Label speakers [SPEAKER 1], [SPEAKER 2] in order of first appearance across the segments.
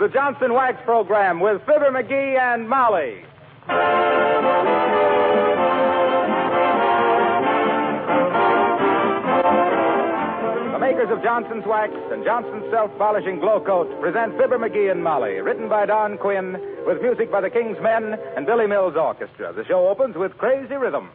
[SPEAKER 1] the Johnson Wax Program with Fibber McGee and Molly. The makers of Johnson's Wax and Johnson's Self Polishing Glow Coat present Fibber McGee and Molly, written by Don Quinn, with music by the King's Men and Billy Mills Orchestra. The show opens with Crazy Rhythm.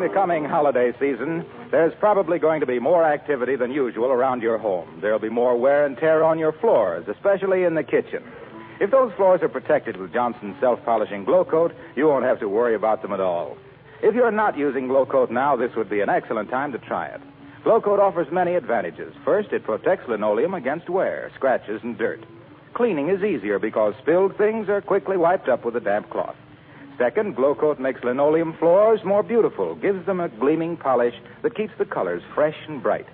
[SPEAKER 1] During the coming holiday season, there's probably going to be more activity than usual around your home. There'll be more wear and tear on your floors, especially in the kitchen. If those floors are protected with Johnson's self-polishing glow coat, you won't have to worry about them at all. If you're not using glow coat now, this would be an excellent time to try it. Glow coat offers many advantages. First, it protects linoleum against wear, scratches, and dirt. Cleaning is easier because spilled things are quickly wiped up with a damp cloth. Second, Glow Coat makes linoleum floors more beautiful, gives them a gleaming polish that keeps the colors fresh and bright.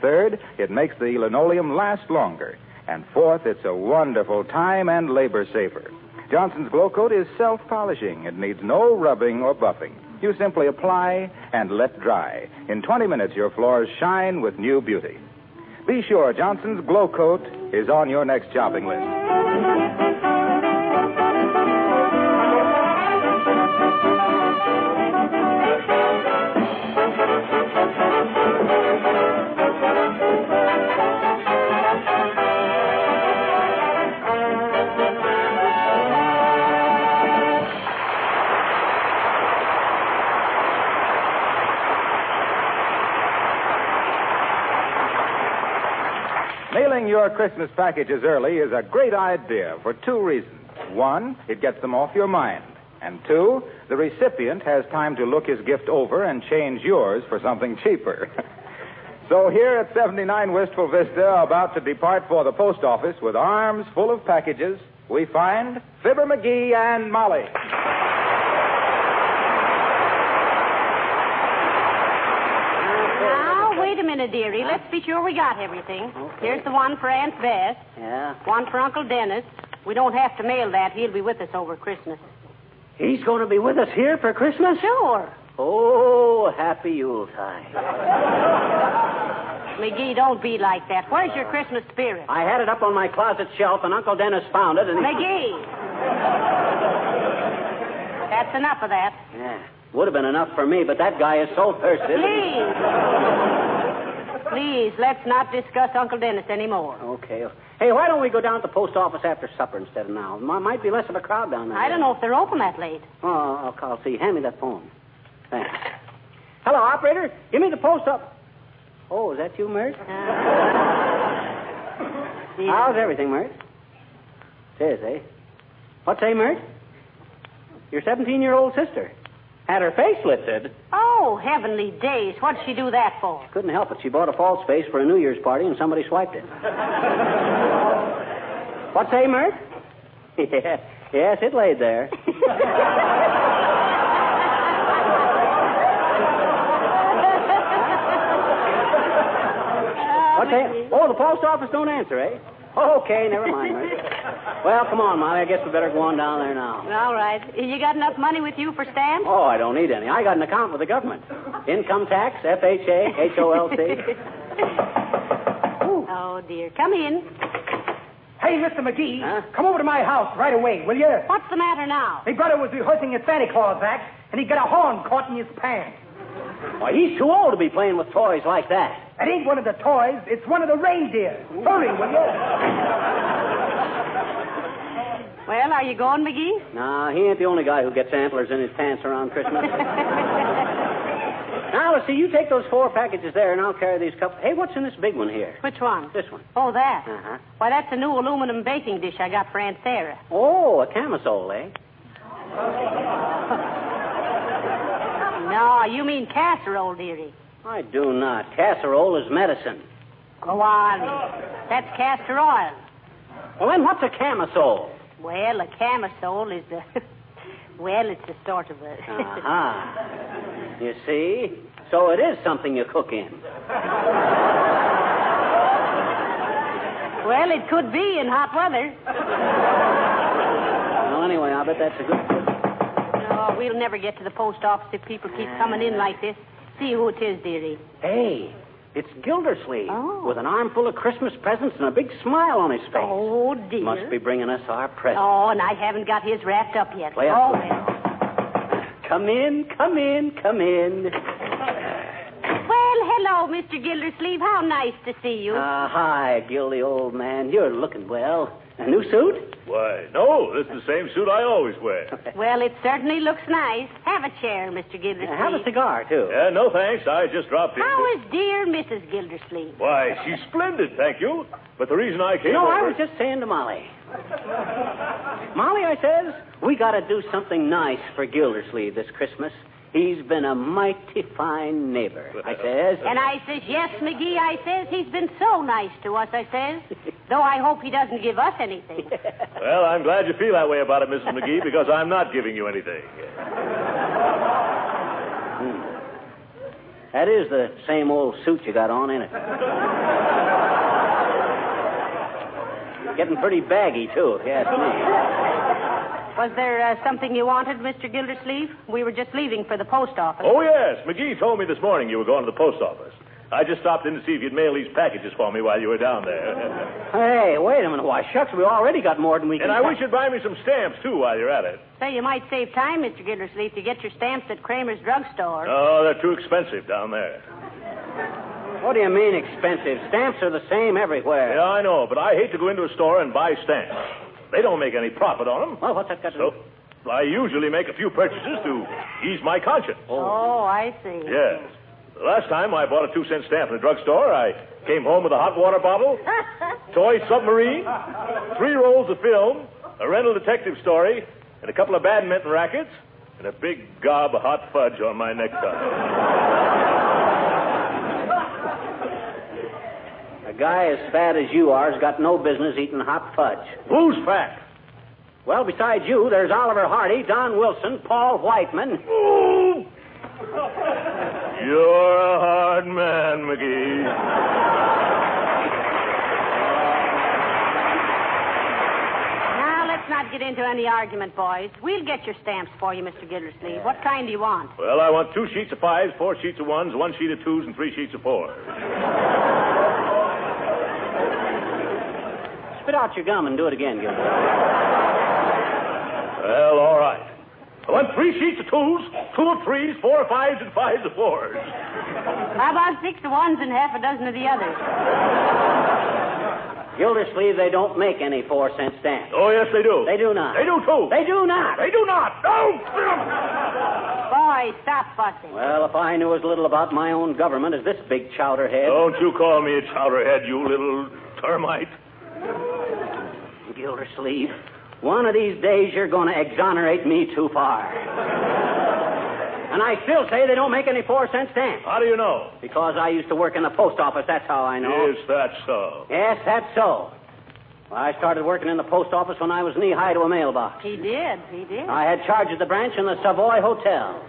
[SPEAKER 1] Third, it makes the linoleum last longer. And fourth, it's a wonderful time and labor saver. Johnson's Glow Coat is self polishing. It needs no rubbing or buffing. You simply apply and let dry. In 20 minutes, your floors shine with new beauty. Be sure Johnson's Glow Coat is on your next shopping list. Your Christmas packages early is a great idea for two reasons. One, it gets them off your mind. And two, the recipient has time to look his gift over and change yours for something cheaper. so here at 79 Wistful Vista, about to depart for the post office with arms full of packages, we find Fibber McGee and Molly.
[SPEAKER 2] Now, wait a minute, dearie. Let's be sure we got everything. Here's the one for Aunt Bess,
[SPEAKER 3] Yeah.
[SPEAKER 2] one for Uncle Dennis. We don't have to mail that. He'll be with us over Christmas.
[SPEAKER 3] He's going to be with us here for Christmas?
[SPEAKER 2] Sure.
[SPEAKER 3] Oh, happy Yuletide.
[SPEAKER 2] McGee, don't be like that. Where's your Christmas spirit?
[SPEAKER 3] I had it up on my closet shelf, and Uncle Dennis found it, and he...
[SPEAKER 2] McGee! That's enough of that.
[SPEAKER 3] Yeah. Would have been enough for me, but that guy is so thirsty.
[SPEAKER 2] Please. Please, let's not discuss Uncle Dennis anymore.
[SPEAKER 3] Okay. Hey, why don't we go down to the post office after supper instead of now? M- might be less of a crowd down there.
[SPEAKER 2] I don't know if they're open that late.
[SPEAKER 3] Oh, I'll, I'll see. Hand me that phone. Thanks. Hello, operator. Give me the post up. Oh, is that you, Myrt? How's everything, Myrt? It is, eh? What's say, Myrt? Your 17-year-old sister. Had her face lifted.
[SPEAKER 2] Oh, heavenly days. What'd she do that for?
[SPEAKER 3] Couldn't help it. She bought a false face for a New Year's party, and somebody swiped it. What say, Myrt? Yeah, yes, it laid there. What say? Oh, the post office don't answer, eh? Okay, never mind, Well, come on, Molly. I guess we better go on down there now.
[SPEAKER 2] All right. You got enough money with you for stamps?
[SPEAKER 3] Oh, I don't need any. I got an account with the government. Income tax, FHA, HOLC.
[SPEAKER 2] Oh, dear. Come in.
[SPEAKER 4] Hey, Mr. McGee,
[SPEAKER 3] Huh?
[SPEAKER 4] come over to my house right away, will you?
[SPEAKER 2] What's the matter now?
[SPEAKER 4] My brother was rehearsing his Santa Claus act, and he got a horn caught in his pants.
[SPEAKER 3] Why, he's too old to be playing with toys like that.
[SPEAKER 4] That ain't one of the toys, it's one of the reindeer. Hurry, will you?
[SPEAKER 2] Well, are you going, McGee?
[SPEAKER 3] Nah, he ain't the only guy who gets antlers in his pants around Christmas. now, let's see. You take those four packages there, and I'll carry these couple. Hey, what's in this big one here?
[SPEAKER 2] Which one?
[SPEAKER 3] This one.
[SPEAKER 2] Oh, that.
[SPEAKER 3] Uh-huh.
[SPEAKER 2] Why, that's a new aluminum baking dish I got for Aunt Sarah.
[SPEAKER 3] Oh, a camisole, eh?
[SPEAKER 2] No, you mean casserole, dearie.
[SPEAKER 3] I do not. Casserole is medicine.
[SPEAKER 2] Go on. That's castor oil.
[SPEAKER 3] Well, then what's a camisole?
[SPEAKER 2] Well, a camisole is a. well, it's a sort of a.
[SPEAKER 3] Uh-huh. You see? So it is something you cook in.
[SPEAKER 2] well, it could be in hot weather.
[SPEAKER 3] Well, anyway, I bet that's a good.
[SPEAKER 2] Oh, we'll never get to the post office if people keep coming in like this. See who it is, dearie.
[SPEAKER 3] Hey, it's Gildersleeve
[SPEAKER 2] Oh.
[SPEAKER 3] with an armful of Christmas presents and a big smile on his face.
[SPEAKER 2] Oh, dear.
[SPEAKER 3] Must be bringing us our presents.
[SPEAKER 2] Oh, and I haven't got his wrapped up yet.
[SPEAKER 3] Play
[SPEAKER 2] oh, well.
[SPEAKER 3] Come in, come in, come in.
[SPEAKER 2] Well, hello, Mr. Gildersleeve. How nice to see you.
[SPEAKER 3] Uh, hi, Gildy, old man. You're looking well. A new suit?
[SPEAKER 5] Why, no, this is the same suit I always wear.
[SPEAKER 2] well, it certainly looks nice. Have a chair, Mr. Gildersleeve.
[SPEAKER 3] Uh, have a cigar, too.
[SPEAKER 5] Yeah, no thanks. I just dropped in.
[SPEAKER 2] How is dear Mrs. Gildersleeve?
[SPEAKER 5] Why, she's splendid, thank you. But the reason I came
[SPEAKER 3] No, know, I was just saying to Molly. Molly, I says, we got to do something nice for Gildersleeve this Christmas. He's been a mighty fine neighbor, I says.
[SPEAKER 2] And I says, yes, McGee, I says, he's been so nice to us, I says. Though I hope he doesn't give us anything.
[SPEAKER 5] Well, I'm glad you feel that way about it, Mrs. McGee, because I'm not giving you anything.
[SPEAKER 3] That is the same old suit you got on, ain't it? Getting pretty baggy, too, if you ask me.
[SPEAKER 2] Was there uh, something you wanted, Mr. Gildersleeve? We were just leaving for the post office.
[SPEAKER 5] Oh, yes. McGee told me this morning you were going to the post office. I just stopped in to see if you'd mail these packages for me while you were down there.
[SPEAKER 3] Hey, wait a minute. Why, shucks, we already got more than we can...
[SPEAKER 5] and I wish you'd buy me some stamps, too, while you're at it.
[SPEAKER 2] Say, you might save time, Mr. Gildersleeve, to get your stamps at Kramer's drugstore.
[SPEAKER 5] Oh, they're too expensive down there.
[SPEAKER 3] What do you mean expensive? Stamps are the same everywhere.
[SPEAKER 5] Yeah, I know, but I hate to go into a store and buy stamps. They don't make any profit on them.
[SPEAKER 3] Well, what's that got to do?
[SPEAKER 5] So I usually make a few purchases to ease my conscience.
[SPEAKER 2] Oh, oh I see.
[SPEAKER 5] Yes. The last time I bought a two cent stamp in a drugstore, I came home with a hot water bottle, toy submarine, three rolls of film, a rental detective story, and a couple of badminton rackets, and a big gob of hot fudge on my necktie.
[SPEAKER 3] A guy as fat as you are has got no business eating hot fudge.
[SPEAKER 5] Who's fat?
[SPEAKER 3] Well, besides you, there's Oliver Hardy, Don Wilson, Paul Whiteman.
[SPEAKER 5] Ooh! You're a hard man, McGee.
[SPEAKER 2] Now, let's not get into any argument, boys. We'll get your stamps for you, Mr. Gildersleeve. What kind do you want?
[SPEAKER 5] Well, I want two sheets of fives, four sheets of ones, one sheet of twos, and three sheets of fours.
[SPEAKER 3] Spit out your gum and do it again, Gilbert.
[SPEAKER 5] Well, all right. I want three sheets of twos, two of threes, four of fives, and fives of fours.
[SPEAKER 2] How about six of ones and half a dozen of the others?
[SPEAKER 3] Gildersleeve, they don't make any four cent stamps.
[SPEAKER 5] Oh, yes, they do.
[SPEAKER 3] They do not.
[SPEAKER 5] They do, too.
[SPEAKER 3] They do not.
[SPEAKER 5] They do not. No!
[SPEAKER 2] Boy, stop fussing.
[SPEAKER 3] Well, if I knew as little about my own government as this big chowderhead.
[SPEAKER 5] Don't you call me a chowderhead, you little termite.
[SPEAKER 3] Gildersleeve, one of these days you're going to exonerate me too far. and I still say they don't make any four cent stamps.
[SPEAKER 5] How do you know?
[SPEAKER 3] Because I used to work in the post office, that's how I know.
[SPEAKER 5] Is that so?
[SPEAKER 3] Yes, that's so. Well, I started working in the post office when I was knee high to a mailbox.
[SPEAKER 2] He did. He did.
[SPEAKER 3] I had charge of the branch in the Savoy Hotel.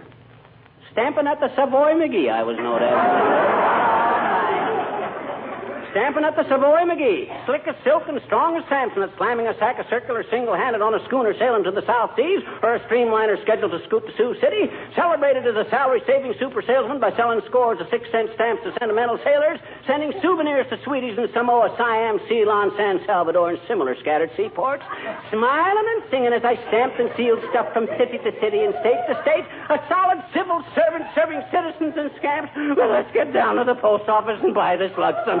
[SPEAKER 3] Stamping at the Savoy McGee, I was known as. Stamping up the Savoy McGee. Slick as silk and strong as Samson at slamming a sack of circular single-handed on a schooner sailing to the South Seas or a streamliner scheduled to scoot to Sioux City. Celebrated as a salary-saving super salesman by selling scores of six-cent stamps to sentimental sailors, sending souvenirs to sweeties in Samoa, Siam, Ceylon, San Salvador, and similar scattered seaports. Smiling and singing as I stamped and sealed stuff from city to city and state to state. A solid civil servant serving citizens and scamps. Well, let's get down to the post office and buy this lug some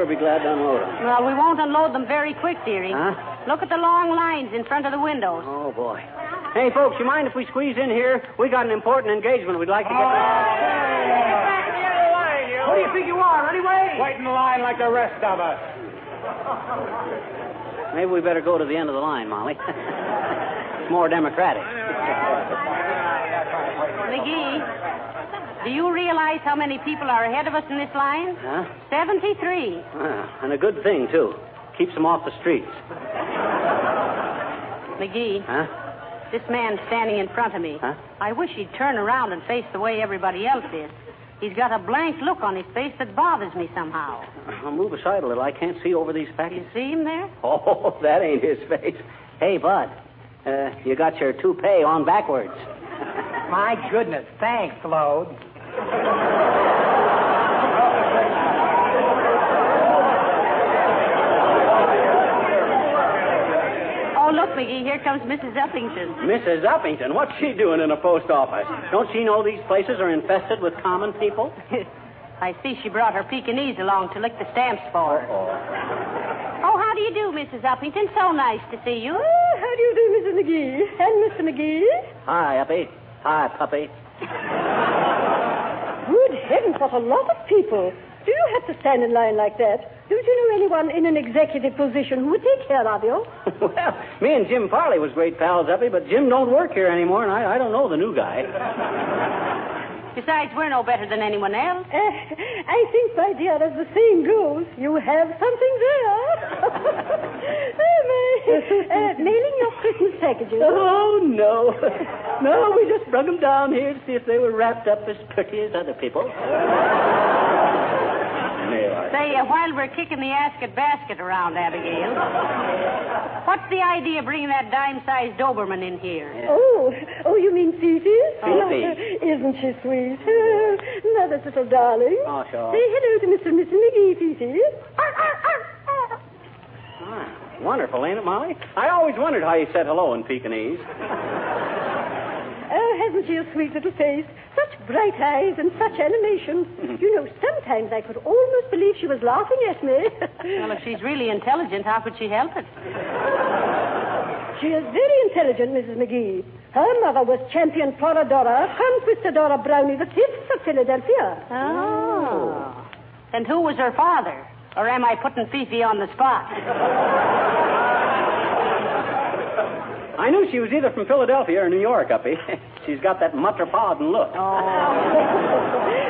[SPEAKER 3] sure be glad to unload them.
[SPEAKER 2] Well, we won't unload them very quick, dearie.
[SPEAKER 3] Huh?
[SPEAKER 2] Look at the long lines in front of the windows.
[SPEAKER 3] Oh, boy. Hey, folks, you mind if we squeeze in here? We got an important engagement we'd like to get.
[SPEAKER 4] Who do you think you are, anyway?
[SPEAKER 6] Wait in line like the rest of us.
[SPEAKER 3] Maybe we better go to the end of the line, Molly. it's more democratic.
[SPEAKER 2] McGee, do you realize how many people are ahead of us in this line?
[SPEAKER 3] Huh?
[SPEAKER 2] 73.
[SPEAKER 3] Ah, and a good thing, too. Keeps them off the streets.
[SPEAKER 2] McGee,
[SPEAKER 3] Huh?
[SPEAKER 2] this man standing in front of me.
[SPEAKER 3] Huh?
[SPEAKER 2] I wish he'd turn around and face the way everybody else is. He's got a blank look on his face that bothers me somehow.
[SPEAKER 3] I'll move aside a little. I can't see over these
[SPEAKER 2] fat
[SPEAKER 3] You
[SPEAKER 2] see him there?
[SPEAKER 3] Oh, that ain't his face. Hey, Bud, uh, you got your toupee on backwards.
[SPEAKER 4] My goodness. Thanks, Lode.
[SPEAKER 2] Oh, look, McGee, here comes Mrs. Uppington.
[SPEAKER 3] Mrs. Uppington, what's she doing in a post office? Don't she know these places are infested with common people?
[SPEAKER 2] I see she brought her Pekingese along to lick the stamps for. her. Oh, how do you do, Mrs. Uppington? So nice to see you.
[SPEAKER 7] Oh, how do you do, Mrs. McGee? And Mr. McGee?
[SPEAKER 3] Hi, Uppy. Hi, puppy.
[SPEAKER 7] Good heavens, what a lot of people. Do you have to stand in line like that? Don't you know anyone in an executive position who would take care of you?
[SPEAKER 3] well, me and Jim Farley was great pals, Uppy, but Jim don't work here anymore, and I, I don't know the new guy.
[SPEAKER 2] Besides, we're no better than anyone else.
[SPEAKER 7] Uh, I think, my dear, as the saying goes, you have something there. oh, my. Uh, mailing your Christmas packages.
[SPEAKER 3] Oh, no. No, we just brung them down here to see if they were wrapped up as pretty as other people.
[SPEAKER 2] Say, uh, while we're kicking the asket basket around, Abigail, what's the idea of bringing that dime-sized Doberman in here?
[SPEAKER 7] Oh, oh, you mean Fifi?
[SPEAKER 3] Fifi.
[SPEAKER 7] Isn't she sweet? Oh, mother's little darling.
[SPEAKER 3] Oh, sure.
[SPEAKER 7] Say hello to Mr. and Mrs. McGee, Fifi.
[SPEAKER 3] Ah, wonderful, ain't it, Molly? I always wondered how you said hello in Pekingese.
[SPEAKER 7] Hasn't she a sweet little face? Such bright eyes and such animation. Mm-hmm. You know, sometimes I could almost believe she was laughing at me.
[SPEAKER 2] Well, if she's really intelligent, how could she help it?
[SPEAKER 7] she is very intelligent, Mrs. McGee. Her mother was champion Floradora, conquistadora brownie, the fifth of Philadelphia.
[SPEAKER 2] Oh. And who was her father? Or am I putting Fifi on the spot?
[SPEAKER 3] I knew she was either from Philadelphia or New York, Uppy. She's got that metropolitan look. Oh.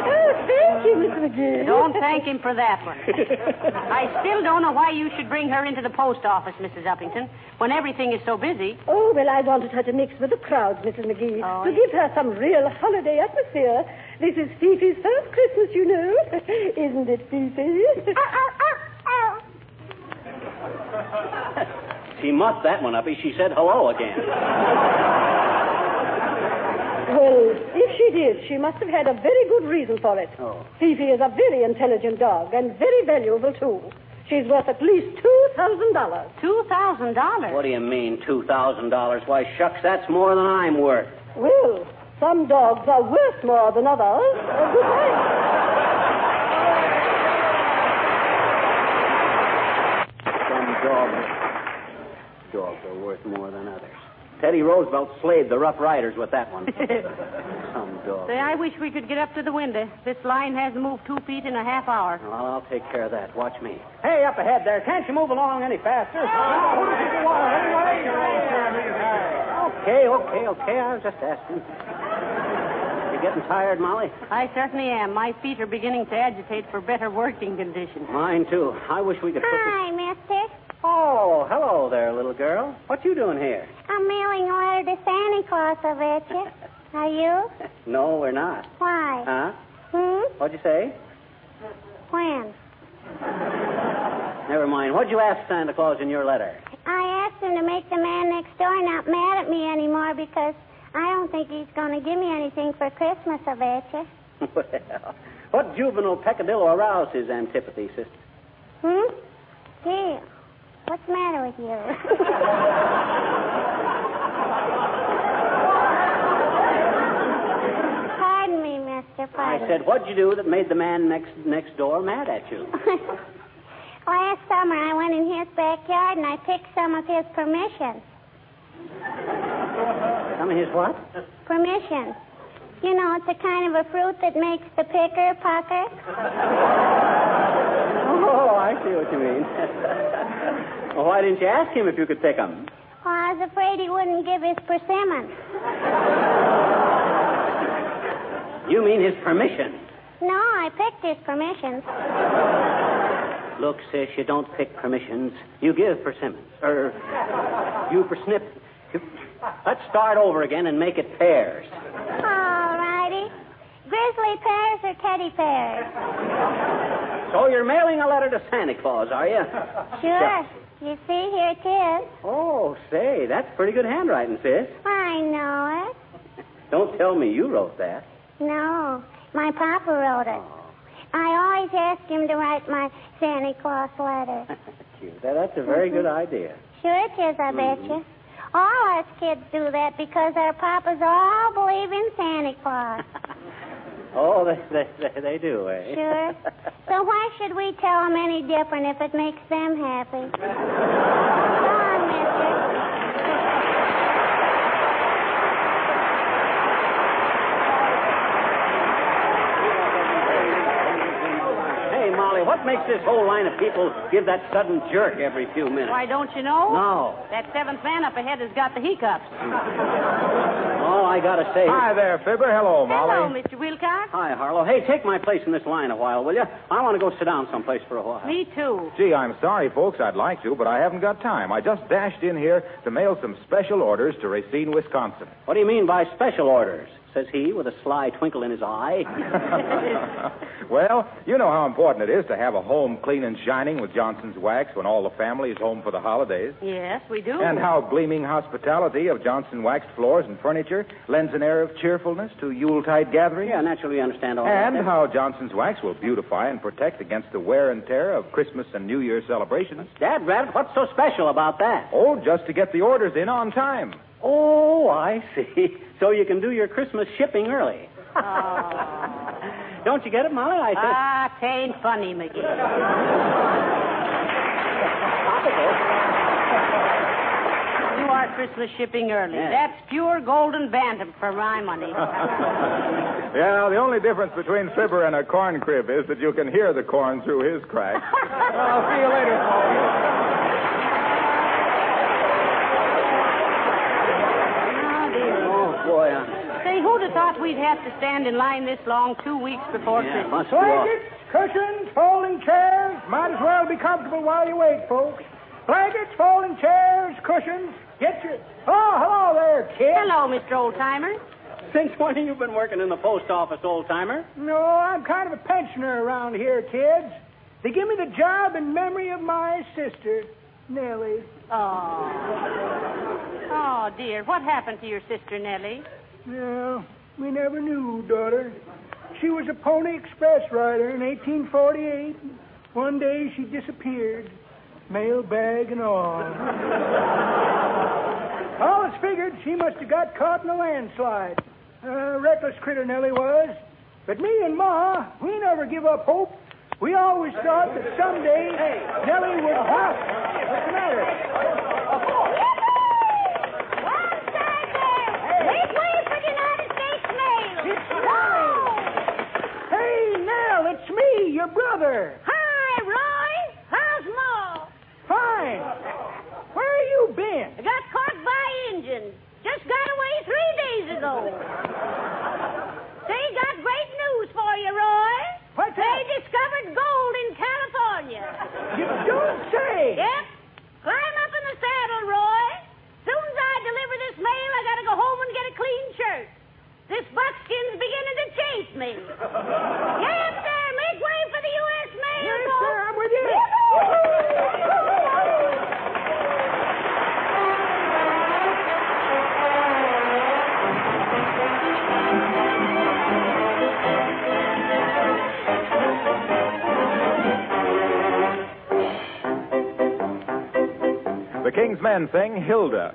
[SPEAKER 7] oh, thank you, Mr. McGee.
[SPEAKER 2] Don't thank him for that one. I still don't know why you should bring her into the post office, Mrs. Uppington, when everything is so busy.
[SPEAKER 7] Oh, well, I wanted her to mix with the crowds, Mrs. McGee,
[SPEAKER 2] Oh,
[SPEAKER 7] to
[SPEAKER 2] yes.
[SPEAKER 7] give her some real holiday atmosphere. This is Fifi's first Christmas, you know. Isn't it, Fifi?
[SPEAKER 3] She muffed that one, Uppy. She said hello again.
[SPEAKER 7] Well, if she did, she must have had a very good reason for it.
[SPEAKER 3] Oh.
[SPEAKER 7] Fifi is a very intelligent dog and very valuable, too. She's worth at least $2,000.
[SPEAKER 2] $2,000.
[SPEAKER 3] What do you mean, $2,000? Why, shucks, that's more than I'm worth.
[SPEAKER 7] Well, some dogs are worth more than others. Uh, good night.
[SPEAKER 3] Some dogs. Dogs are worth more than others. Teddy Roosevelt slayed the Rough Riders with that one. Some dogs.
[SPEAKER 2] Say, I wish we could get up to the window. This line hasn't moved two feet in a half hour.
[SPEAKER 3] Well, I'll take care of that. Watch me.
[SPEAKER 4] Hey, up ahead there. Can't you move along any faster?
[SPEAKER 3] Okay, okay, okay. I was just asking. You getting tired, Molly?
[SPEAKER 2] I certainly am. My feet are beginning to agitate for better working conditions.
[SPEAKER 3] Mine, too. I wish we could put the...
[SPEAKER 8] Hi, mister.
[SPEAKER 3] Oh, hello there, little girl. What you doing here?
[SPEAKER 8] I'm mailing a letter to Santa Claus, I bet you. Are you?
[SPEAKER 3] No, we're not.
[SPEAKER 8] Why?
[SPEAKER 3] Huh?
[SPEAKER 8] Hmm?
[SPEAKER 3] What'd you say?
[SPEAKER 8] When?
[SPEAKER 3] Never mind. What'd you ask Santa Claus in your letter?
[SPEAKER 8] I asked him to make the man next door not mad at me anymore because I don't think he's going to give me anything for Christmas, I bet you.
[SPEAKER 3] well, what juvenile peccadillo aroused his antipathy, sister?
[SPEAKER 8] Hmm? Gee, what's the matter with you? Pardon me, mister.
[SPEAKER 3] I said, what'd you do that made the man next next door mad at you?
[SPEAKER 8] Last summer, I went in his backyard and I picked some of his permissions.
[SPEAKER 3] Some of his what?
[SPEAKER 8] Permissions. You know, it's a kind of a fruit that makes the picker pucker.
[SPEAKER 3] Oh, I see what you mean. well, why didn't you ask him if you could pick them?
[SPEAKER 8] Well, I was afraid he wouldn't give his persimmons.
[SPEAKER 3] You mean his permission?
[SPEAKER 8] No, I picked his permissions.
[SPEAKER 3] Look, sis, you don't pick permissions. You give persimmons. Or you persnip. Let's start over again and make it pears.
[SPEAKER 8] All righty. Grizzly pears or teddy pears?
[SPEAKER 3] So you're mailing a letter to Santa Claus, are you?
[SPEAKER 8] Sure. You see, here it is.
[SPEAKER 3] Oh, say, that's pretty good handwriting, sis.
[SPEAKER 8] I know it.
[SPEAKER 3] Don't tell me you wrote that.
[SPEAKER 8] No, my papa wrote it. Oh. I always ask him to write my Santa Claus letter.
[SPEAKER 3] Cute. That's a very good mm-hmm. idea.
[SPEAKER 8] Sure it is, I bet mm-hmm. you. All us kids do that because our papas all believe in Santa Claus.
[SPEAKER 3] Oh, they, they, they, they do, eh?
[SPEAKER 8] Sure. So why should we tell them any different if it makes them happy? Go on, mister.
[SPEAKER 3] Hey, Molly, what makes this whole line of people give that sudden jerk every few minutes?
[SPEAKER 2] Why, don't you know?
[SPEAKER 3] No.
[SPEAKER 2] That seventh man up ahead has got the hiccups.
[SPEAKER 3] Oh, I gotta say.
[SPEAKER 1] Hi there, Fibber. Hello, Molly.
[SPEAKER 2] Hello, Mr. Wilcox.
[SPEAKER 3] Hi, Harlow. Hey, take my place in this line a while, will you? I want to go sit down someplace for a while.
[SPEAKER 2] Me too.
[SPEAKER 1] Gee, I'm sorry, folks. I'd like to, but I haven't got time. I just dashed in here to mail some special orders to Racine, Wisconsin.
[SPEAKER 3] What do you mean by special orders? Says he with a sly twinkle in his eye.
[SPEAKER 1] well, you know how important it is to have a home clean and shining with Johnson's Wax when all the family is home for the holidays.
[SPEAKER 2] Yes, we do.
[SPEAKER 1] And how gleaming hospitality of Johnson waxed floors and furniture lends an air of cheerfulness to Yuletide gatherings.
[SPEAKER 3] yeah, naturally, you understand all
[SPEAKER 1] And
[SPEAKER 3] that.
[SPEAKER 1] And how Johnson's Wax will beautify and protect against the wear and tear of Christmas and New Year celebrations.
[SPEAKER 3] Dad, Rabbit, what's so special about that?
[SPEAKER 1] Oh, just to get the orders in on time.
[SPEAKER 3] Oh, I see. So you can do your Christmas shipping early. Don't you get it, Molly? I said.
[SPEAKER 2] Ah, tain't funny, McGee. You are Christmas shipping early.
[SPEAKER 3] Yeah.
[SPEAKER 2] That's pure golden bantam for my money.
[SPEAKER 1] Yeah, the only difference between Fibber and a corn crib is that you can hear the corn through his crack. I'll see you later,
[SPEAKER 2] Oh, dear.
[SPEAKER 3] Oh, boy.
[SPEAKER 2] Say, who'd have thought we'd have to stand in line this long two weeks before
[SPEAKER 3] yeah,
[SPEAKER 2] Christmas?
[SPEAKER 3] must.
[SPEAKER 4] Blankets, cushions, folding chairs. Might as well be comfortable while you wait, folks. Blankets, folding chairs, cushions. Get your. Oh, hello there, kid.
[SPEAKER 2] Hello, Mr. Oldtimer.
[SPEAKER 3] Since when have you been working in the post office, old timer?
[SPEAKER 4] No, I'm kind of a pensioner around here, kids. They give me the job in memory of my sister, Nellie.
[SPEAKER 2] Oh. Oh, dear. What happened to your sister, Nellie?
[SPEAKER 4] No, we never knew, daughter. She was a Pony Express rider in 1848. One day she disappeared, mail bag and all. all is figured she must have got caught in a landslide. Uh, reckless critter Nellie was. But me and Ma, we never give up hope. We always thought that someday Nellie would. What? What's the matter?
[SPEAKER 8] Make way for the United States Mail.
[SPEAKER 4] It's Hey, Nell, it's me, your brother.
[SPEAKER 8] Hi, Roy. How's Ma?
[SPEAKER 4] Fine. Where have you been?
[SPEAKER 8] I got caught by Indians. Just got away three days ago. They got great news for you, Roy.
[SPEAKER 4] What's
[SPEAKER 8] They
[SPEAKER 4] that?
[SPEAKER 8] discovered gold in California.
[SPEAKER 4] You say.
[SPEAKER 1] King's Men sing Hilda.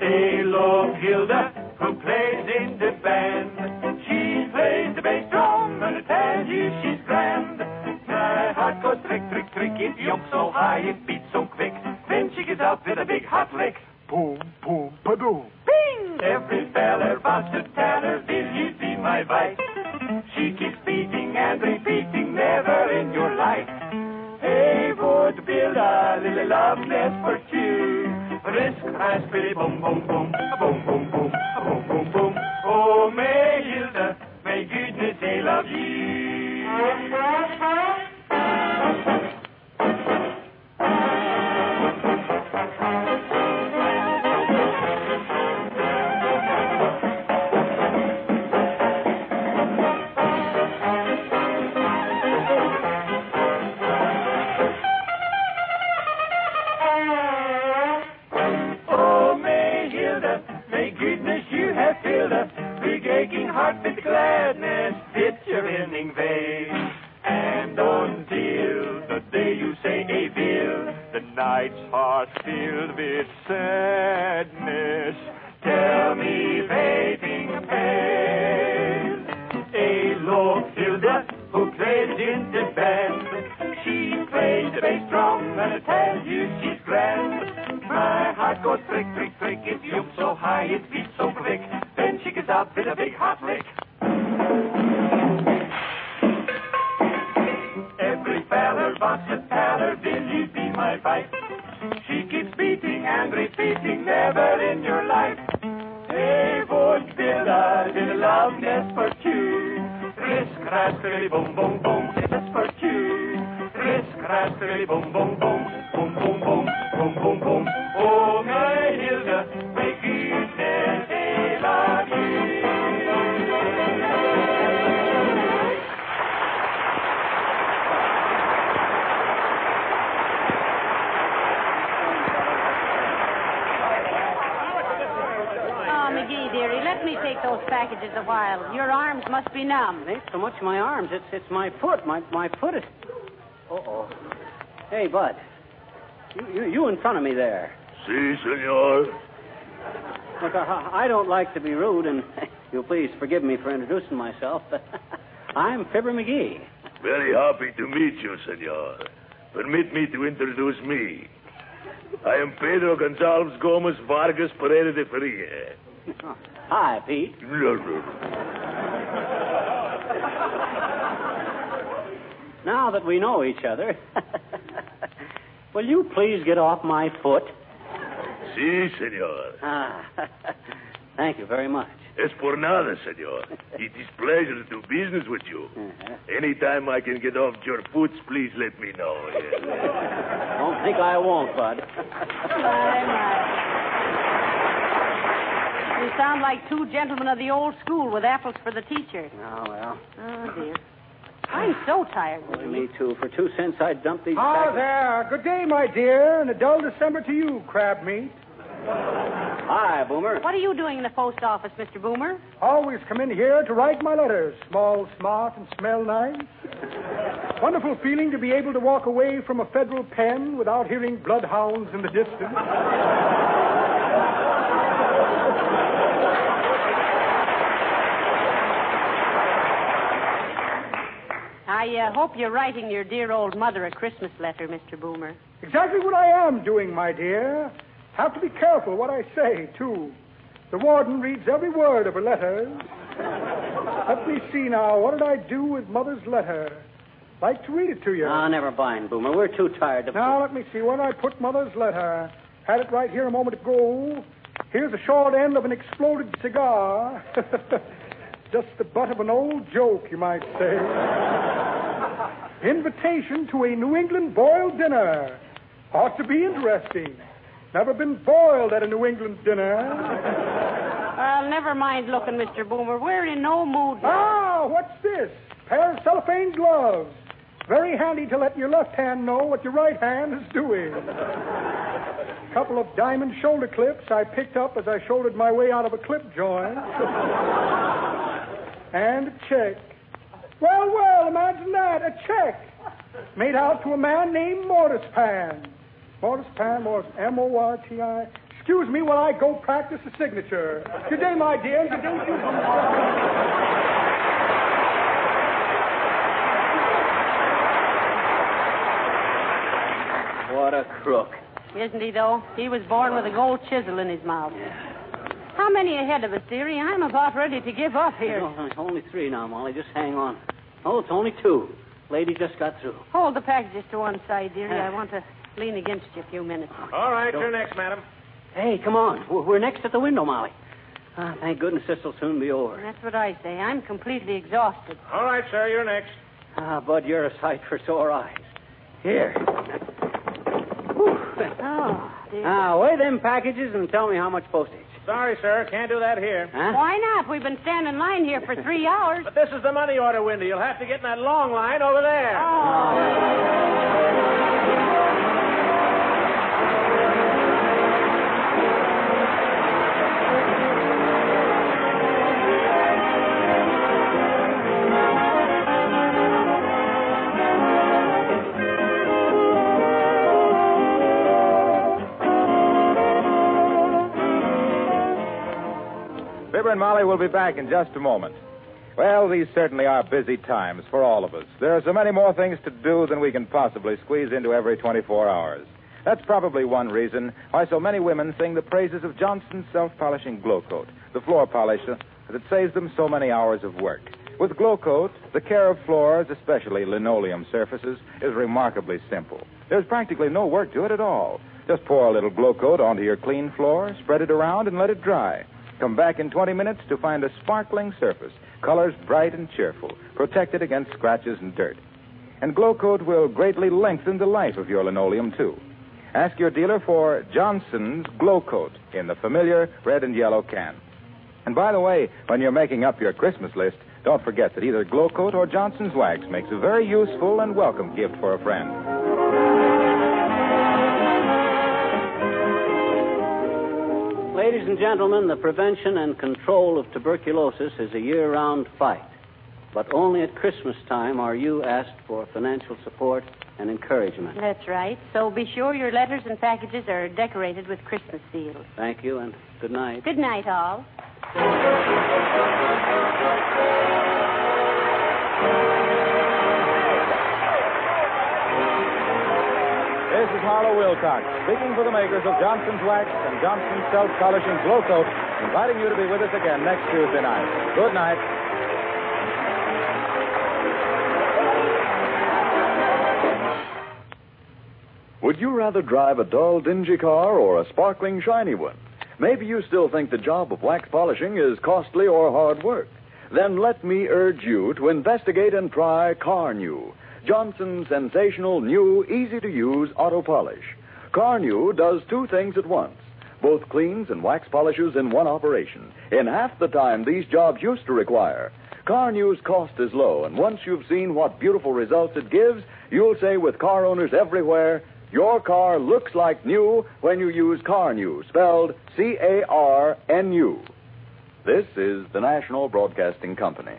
[SPEAKER 9] Hey, look, Hilda, who plays in the band. She plays the bass drum, and I tell you she's grand. My heart goes trick, trick, trick. It jumps so high, it beats so quick. Then she gets out with a big hot lick. Boom, boom, ba-doom. Bing! Every feller wants to love nest for two. Risk, boom, a boom, boom, boom, high, it beats so quick. Then she gets out with a big hot lick. Every feller wants to tell will you be my wife? She keeps beating and repeating, never in your life. Hey, would build a little love nest for two. Risk, raspberry, boom, boom, boom, just for two. Risk, raspberry, boom, boom, boom, boom, boom, boom, boom, boom, boom. Oh, my Hilda,
[SPEAKER 2] those packages a while. Your arms must be numb.
[SPEAKER 3] It ain't so much my arms. It's it's my foot. My my foot is. Uh oh. Hey, Bud. You, you you in front of me there.
[SPEAKER 5] Si, senor.
[SPEAKER 3] Look, I, I don't like to be rude, and you'll please forgive me for introducing myself. I'm Fibber McGee.
[SPEAKER 5] Very happy to meet you, senor. Permit me to introduce me. I am Pedro Gonzalez Gomez Vargas Pereira de Faria.
[SPEAKER 3] Hi, Pete. Now that we know each other, will you please get off my foot?
[SPEAKER 5] Si, senor.
[SPEAKER 3] Ah, thank you very much.
[SPEAKER 5] Es por nada, senor. It is pleasure to do business with you.
[SPEAKER 3] Uh-huh.
[SPEAKER 5] Anytime I can get off your foot, please let me know.
[SPEAKER 3] Don't think I won't, Bud.
[SPEAKER 2] My, my. You sound like two gentlemen of the old school with apples for the teacher.
[SPEAKER 3] Oh, well.
[SPEAKER 2] Oh, dear. I'm so tired.
[SPEAKER 3] Boy, me too. For two cents, I'd dump these
[SPEAKER 4] Ah,
[SPEAKER 3] packets.
[SPEAKER 4] there. Good day, my dear, and a dull December to you, crab meat.
[SPEAKER 3] Hi, Boomer.
[SPEAKER 2] What are you doing in the post office, Mr. Boomer?
[SPEAKER 4] Always come in here to write my letters. Small, smart, and smell nice. Wonderful feeling to be able to walk away from a federal pen without hearing bloodhounds in the distance.
[SPEAKER 2] I uh, hope you're writing your dear old mother a Christmas letter, Mr. Boomer.
[SPEAKER 4] Exactly what I am doing, my dear. Have to be careful what I say, too. The warden reads every word of her letters. Let me see now. What did I do with Mother's letter? Like to read it to you.
[SPEAKER 3] Ah, never mind, Boomer. We're too tired to.
[SPEAKER 4] Now, let me see. Where I put Mother's letter? Had it right here a moment ago. Here's the short end of an exploded cigar. Just the butt of an old joke, you might say. Invitation to a New England boiled dinner. Ought to be interesting. Never been boiled at a New England dinner.
[SPEAKER 2] Well, never mind looking, Mr. Boomer. We're in no mood.
[SPEAKER 4] Ah, what's this? Pair of cellophane gloves. Very handy to let your left hand know what your right hand is doing. Couple of diamond shoulder clips I picked up as I shouldered my way out of a clip joint. and a check. Well, well, imagine that. A check. Made out to a man named Mortis Pan. Mortis Pan, Mortis, M O R T I. Excuse me while I go practice the signature. Good day, my dear. Introduce you.
[SPEAKER 3] What a crook.
[SPEAKER 2] Isn't he, though? He was born with a gold chisel in his mouth. How many ahead of us, dearie? I'm about ready to give up here.
[SPEAKER 3] No, only three now, Molly. Just hang on. Oh, it's only two. Lady just got through.
[SPEAKER 2] Hold the packages to one side, dearie. I want to lean against you a few minutes.
[SPEAKER 5] All right, you're next, madam.
[SPEAKER 3] Hey, come on. We're we're next at the window, Molly. Ah, thank goodness this will soon be over.
[SPEAKER 2] That's what I say. I'm completely exhausted.
[SPEAKER 5] All right, sir, you're next.
[SPEAKER 3] Ah, Bud, you're a sight for sore eyes. Here.
[SPEAKER 2] Oh, dear.
[SPEAKER 3] Now, weigh them packages and tell me how much postage.
[SPEAKER 5] Sorry, sir, can't do that here.
[SPEAKER 3] Huh?
[SPEAKER 2] Why not? We've been standing in line here for three hours.
[SPEAKER 5] But this is the money order window. You'll have to get in that long line over there. Oh.
[SPEAKER 1] Fibber and Molly will be back in just a moment. Well, these certainly are busy times for all of us. There are so many more things to do than we can possibly squeeze into every 24 hours. That's probably one reason why so many women sing the praises of Johnson's self polishing glow coat, the floor polish that saves them so many hours of work. With Glow Coat, the care of floors, especially linoleum surfaces, is remarkably simple. There's practically no work to it at all. Just pour a little Glow Coat onto your clean floor, spread it around, and let it dry. Come back in 20 minutes to find a sparkling surface, colors bright and cheerful, protected against scratches and dirt. And Glow Coat will greatly lengthen the life of your linoleum, too. Ask your dealer for Johnson's Glow Coat in the familiar red and yellow can. And by the way, when you're making up your Christmas list, don't forget that either Glow Coat or Johnson's Wax makes a very useful and welcome gift for a friend.
[SPEAKER 3] Ladies and gentlemen, the prevention and control of tuberculosis is a year round fight. But only at Christmas time are you asked for financial support and encouragement.
[SPEAKER 2] That's right. So be sure your letters and packages are decorated with Christmas seals.
[SPEAKER 3] Thank you and good night.
[SPEAKER 2] Good night, all.
[SPEAKER 1] This is Harlow Wilcox, speaking for the makers of Johnson's Wax and Johnson's Self Polishing Glow Coat, inviting you to be with us again next Tuesday night. Good night.
[SPEAKER 10] Would you rather drive a dull, dingy car or a sparkling, shiny one? Maybe you still think the job of wax polishing is costly or hard work. Then let me urge you to investigate and try Carnu, Johnson's sensational new, easy to use auto polish. Carnu does two things at once both cleans and wax polishes in one operation, in half the time these jobs used to require. Carnu's cost is low, and once you've seen what beautiful results it gives, you'll say with car owners everywhere, your car looks like new when you use Carnu, spelled C A R N U. This is the National Broadcasting Company.